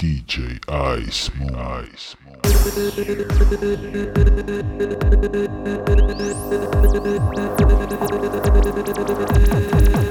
DJ Ice Moon.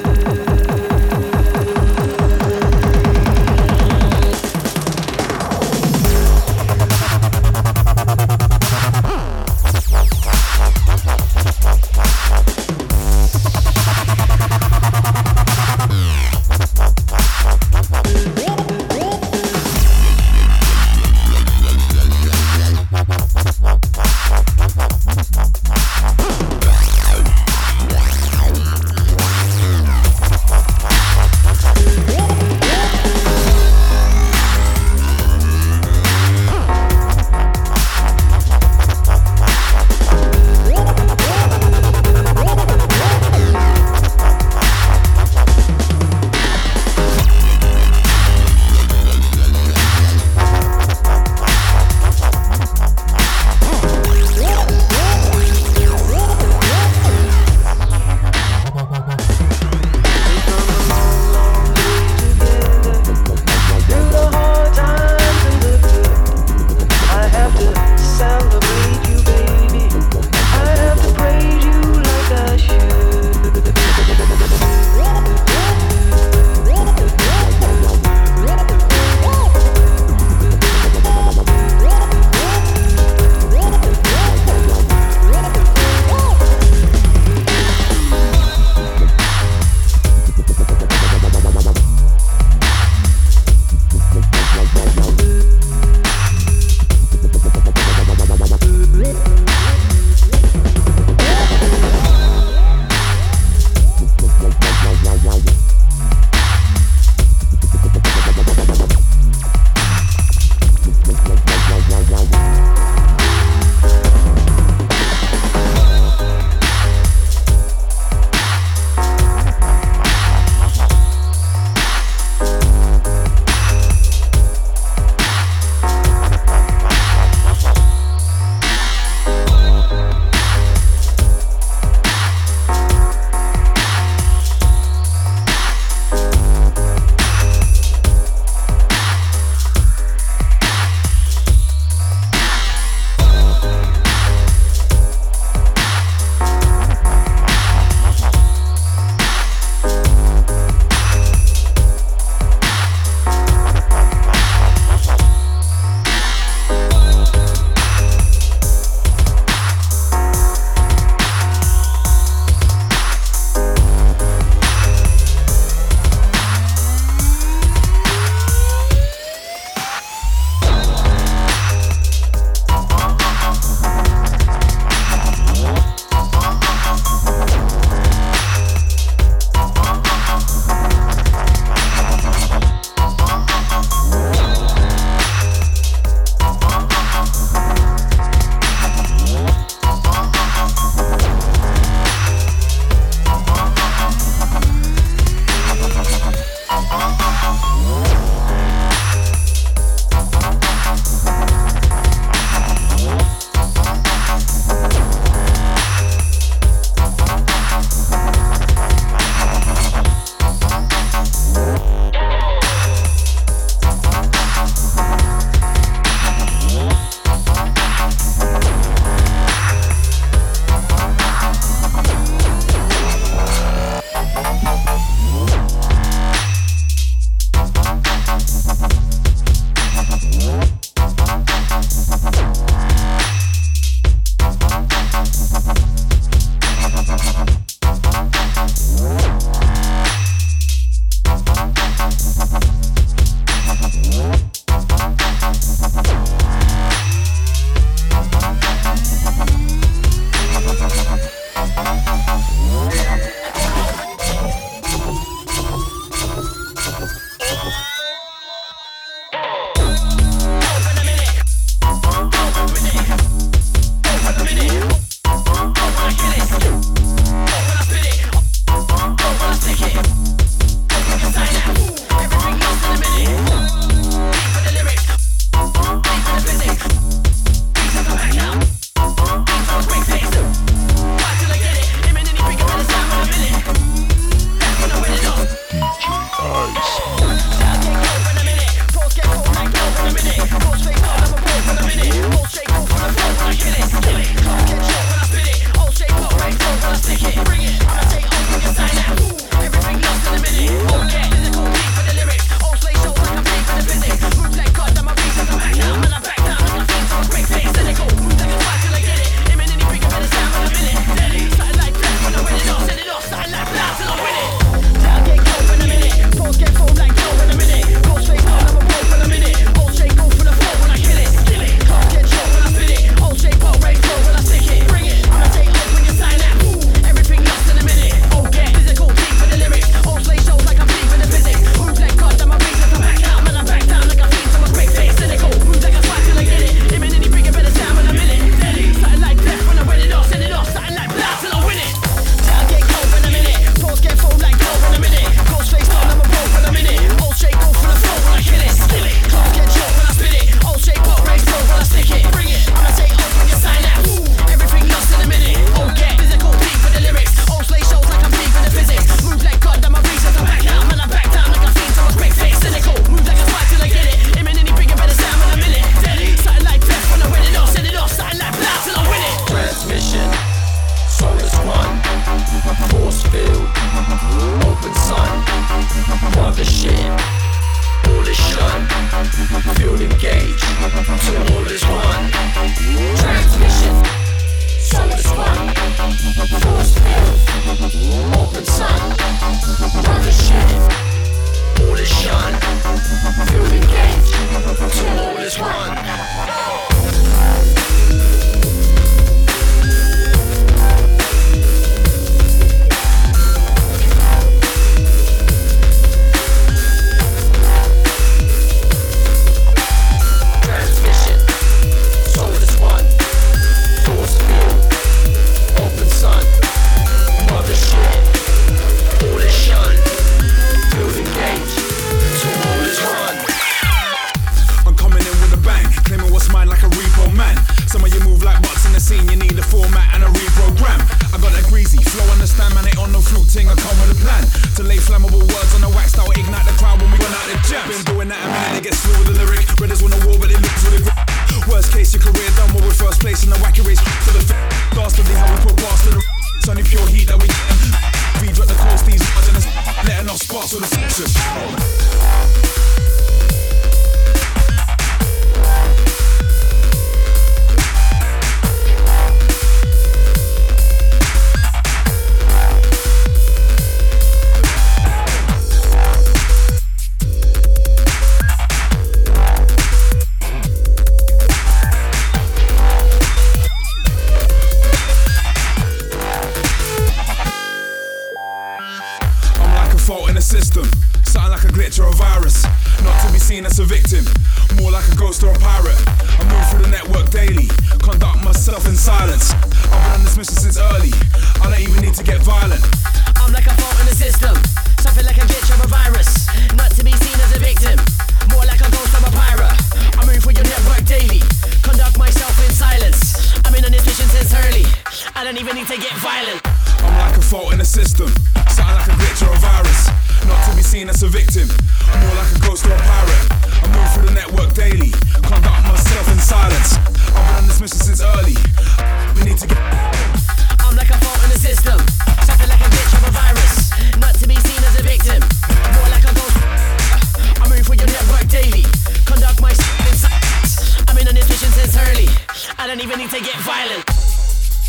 I don't even need to get violent.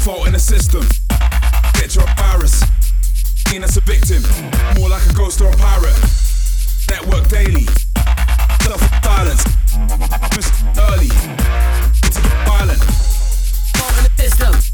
Fault in the system. Get your virus. Seen as a victim. More like a ghost or a pirate. Network daily. Self silence. Early. Violent. Fault in the system.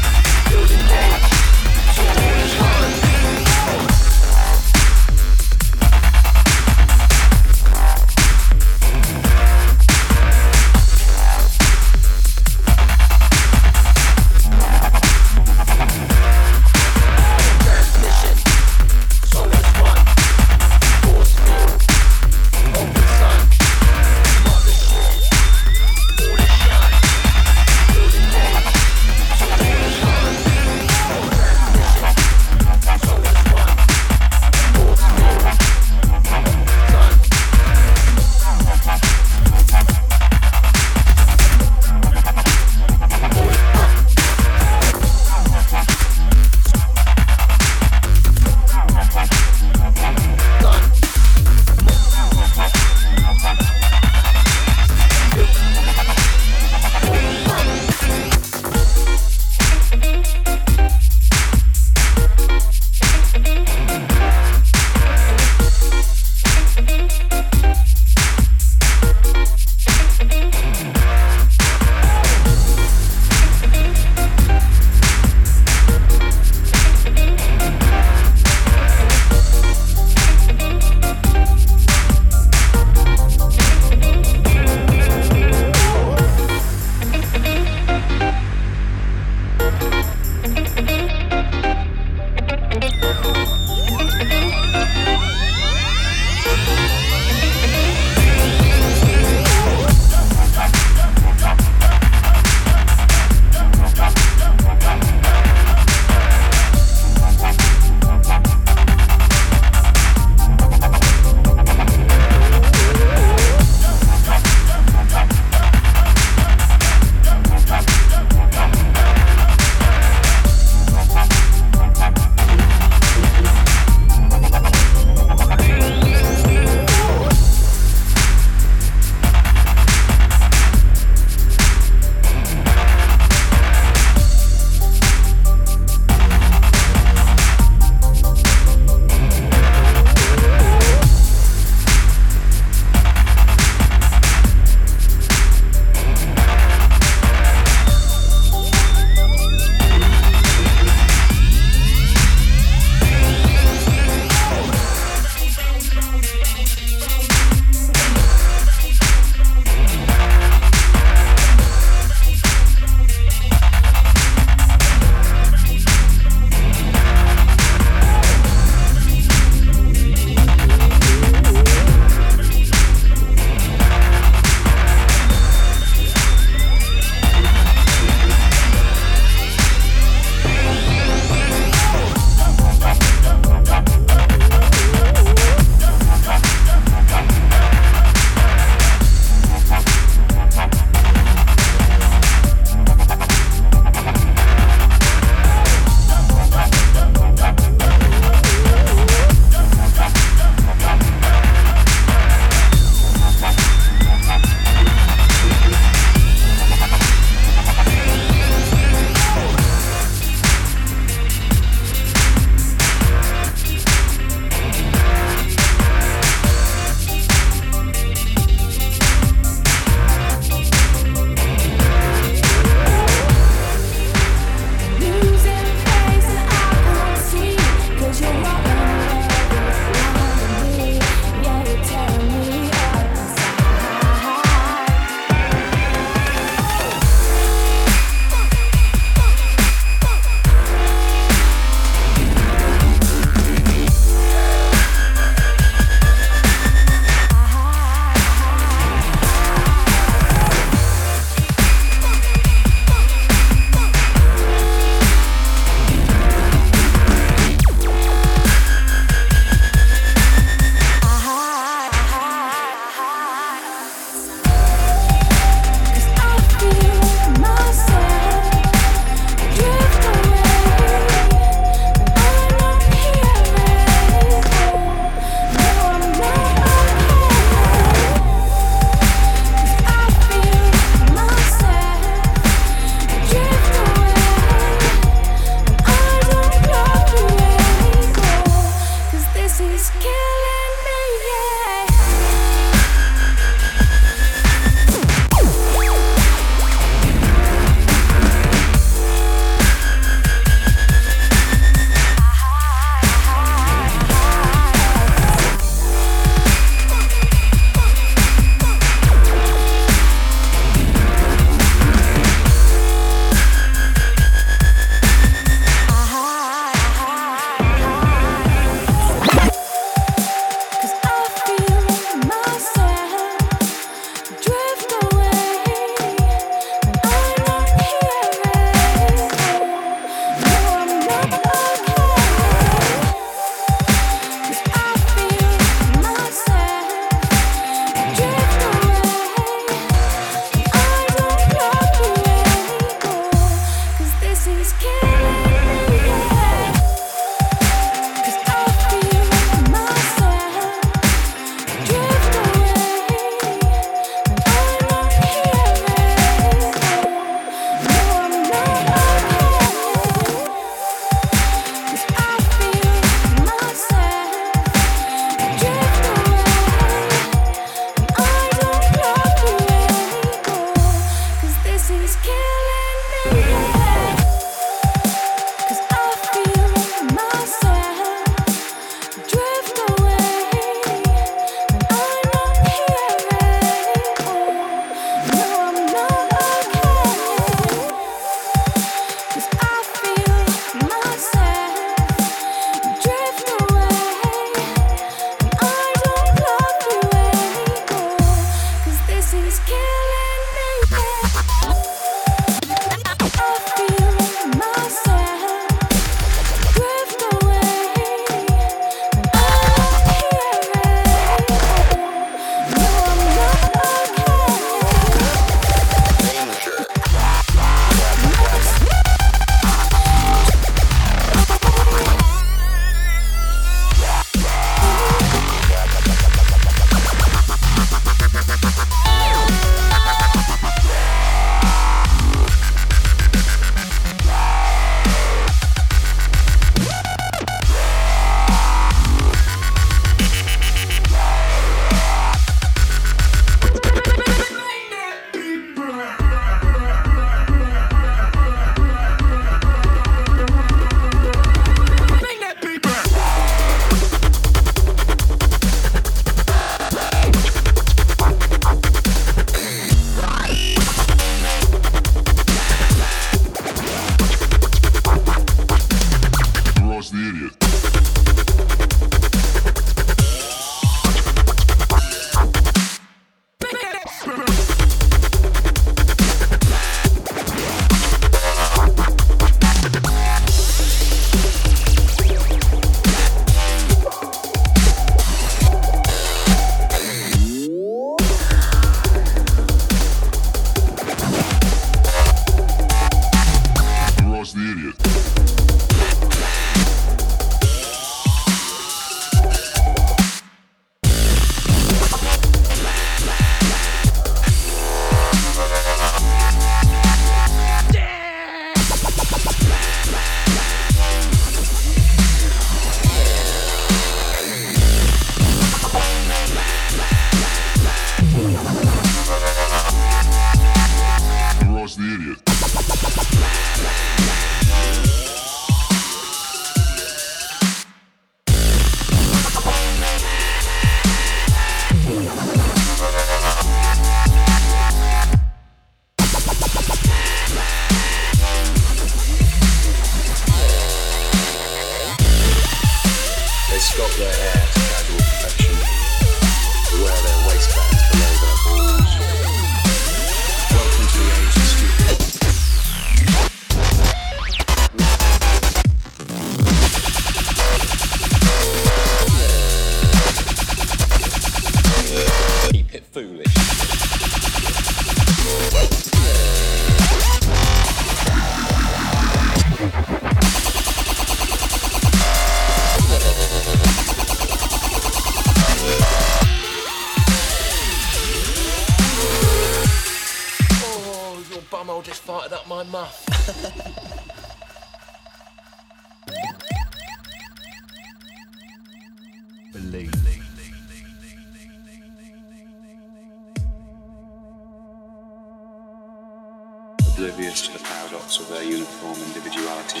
of their uniform individuality.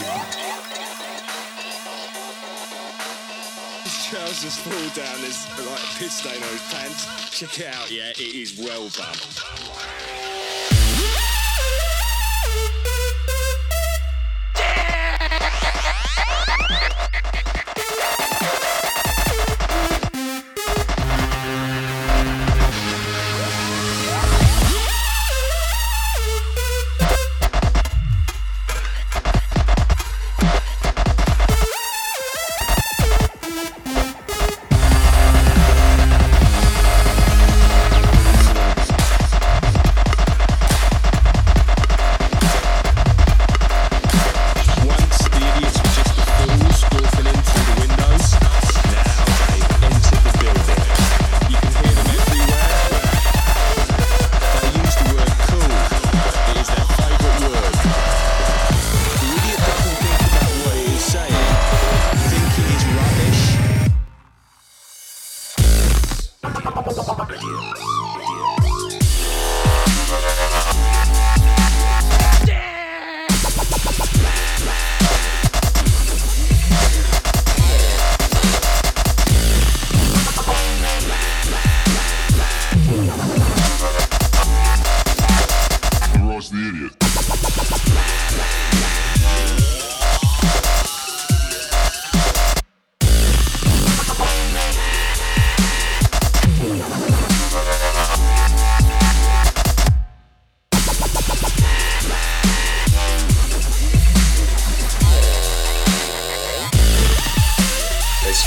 His trousers fall down, there's like a piss stain on his pants. Check it out, yeah, it is well done.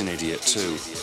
an idiot too.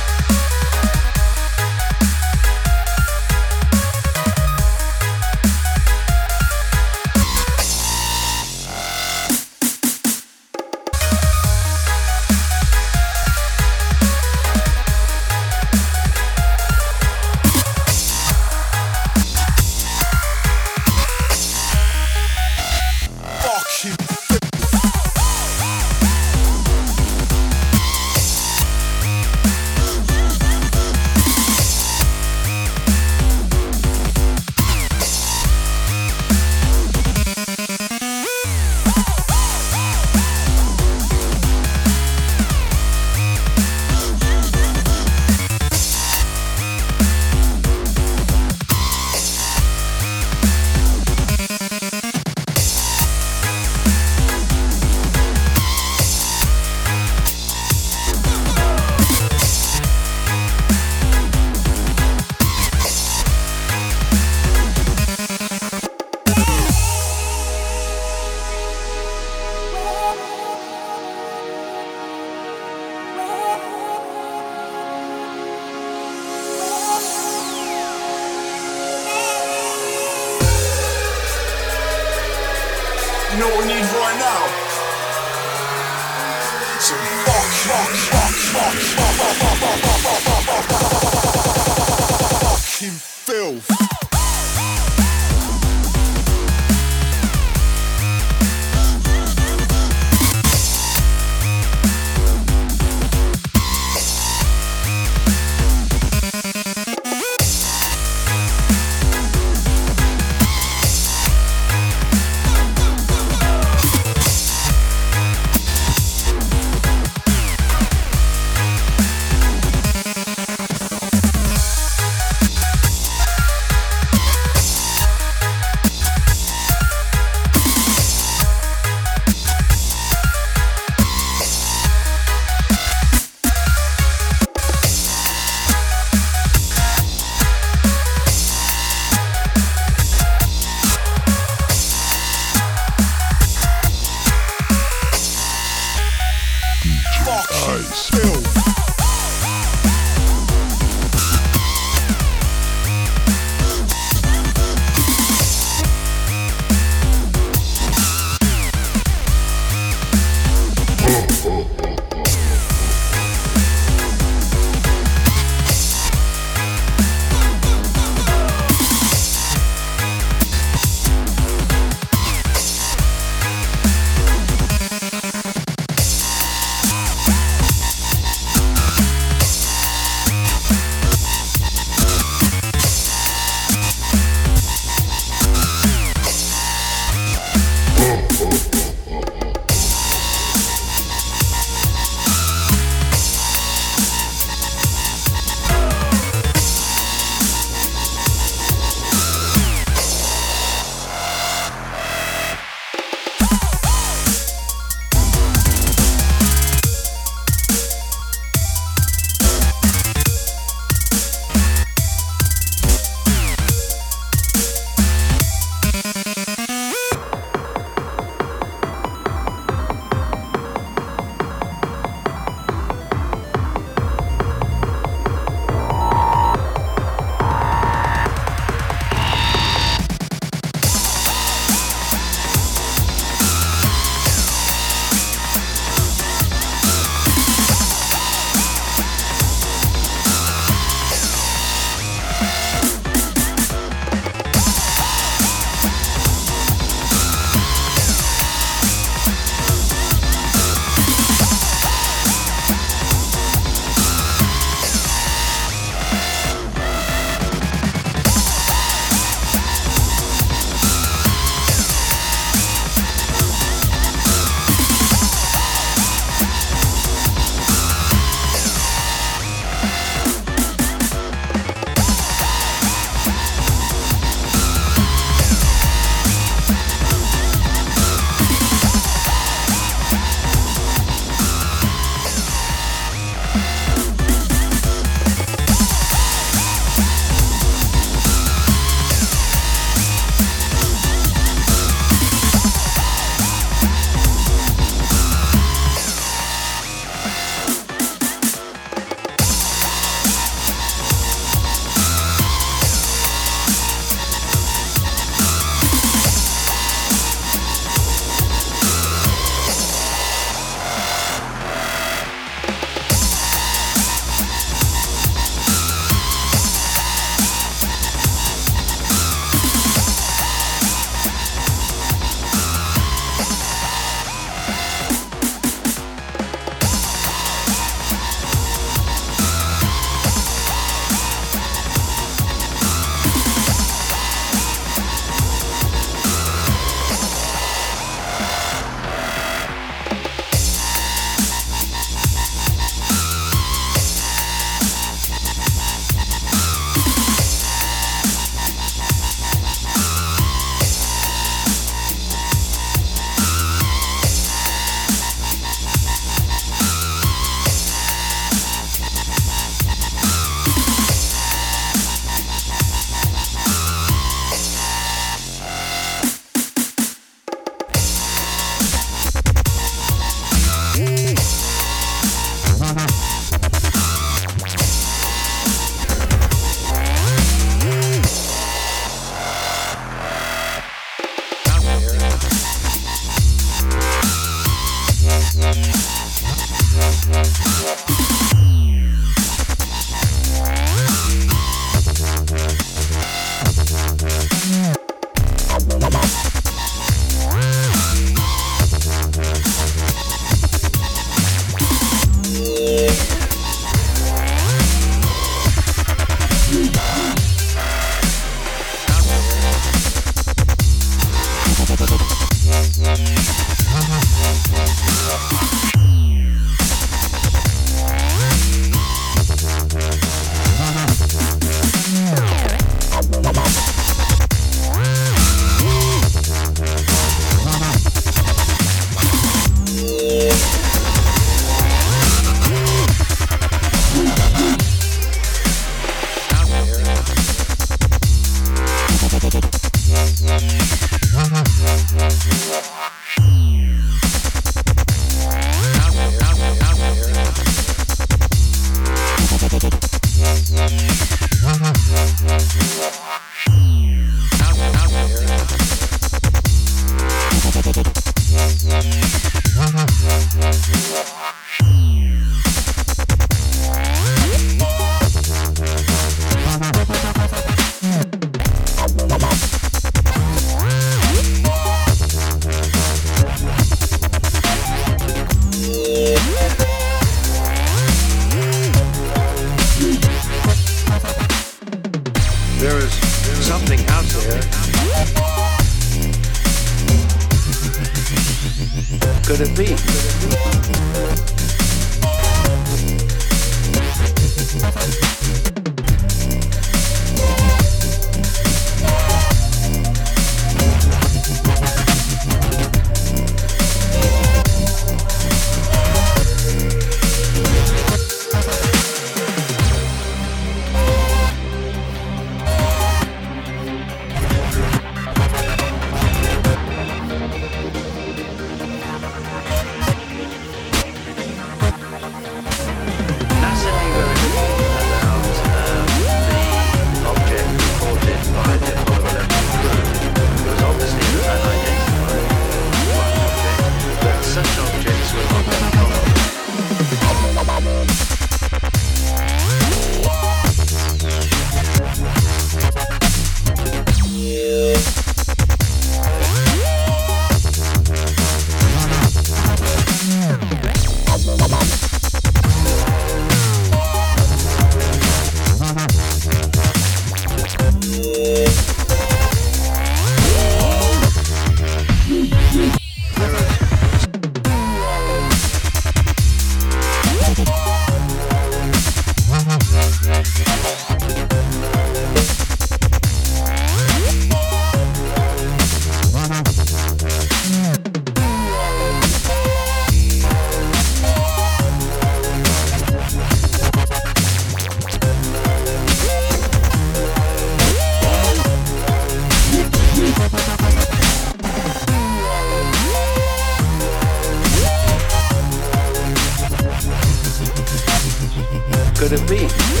It be?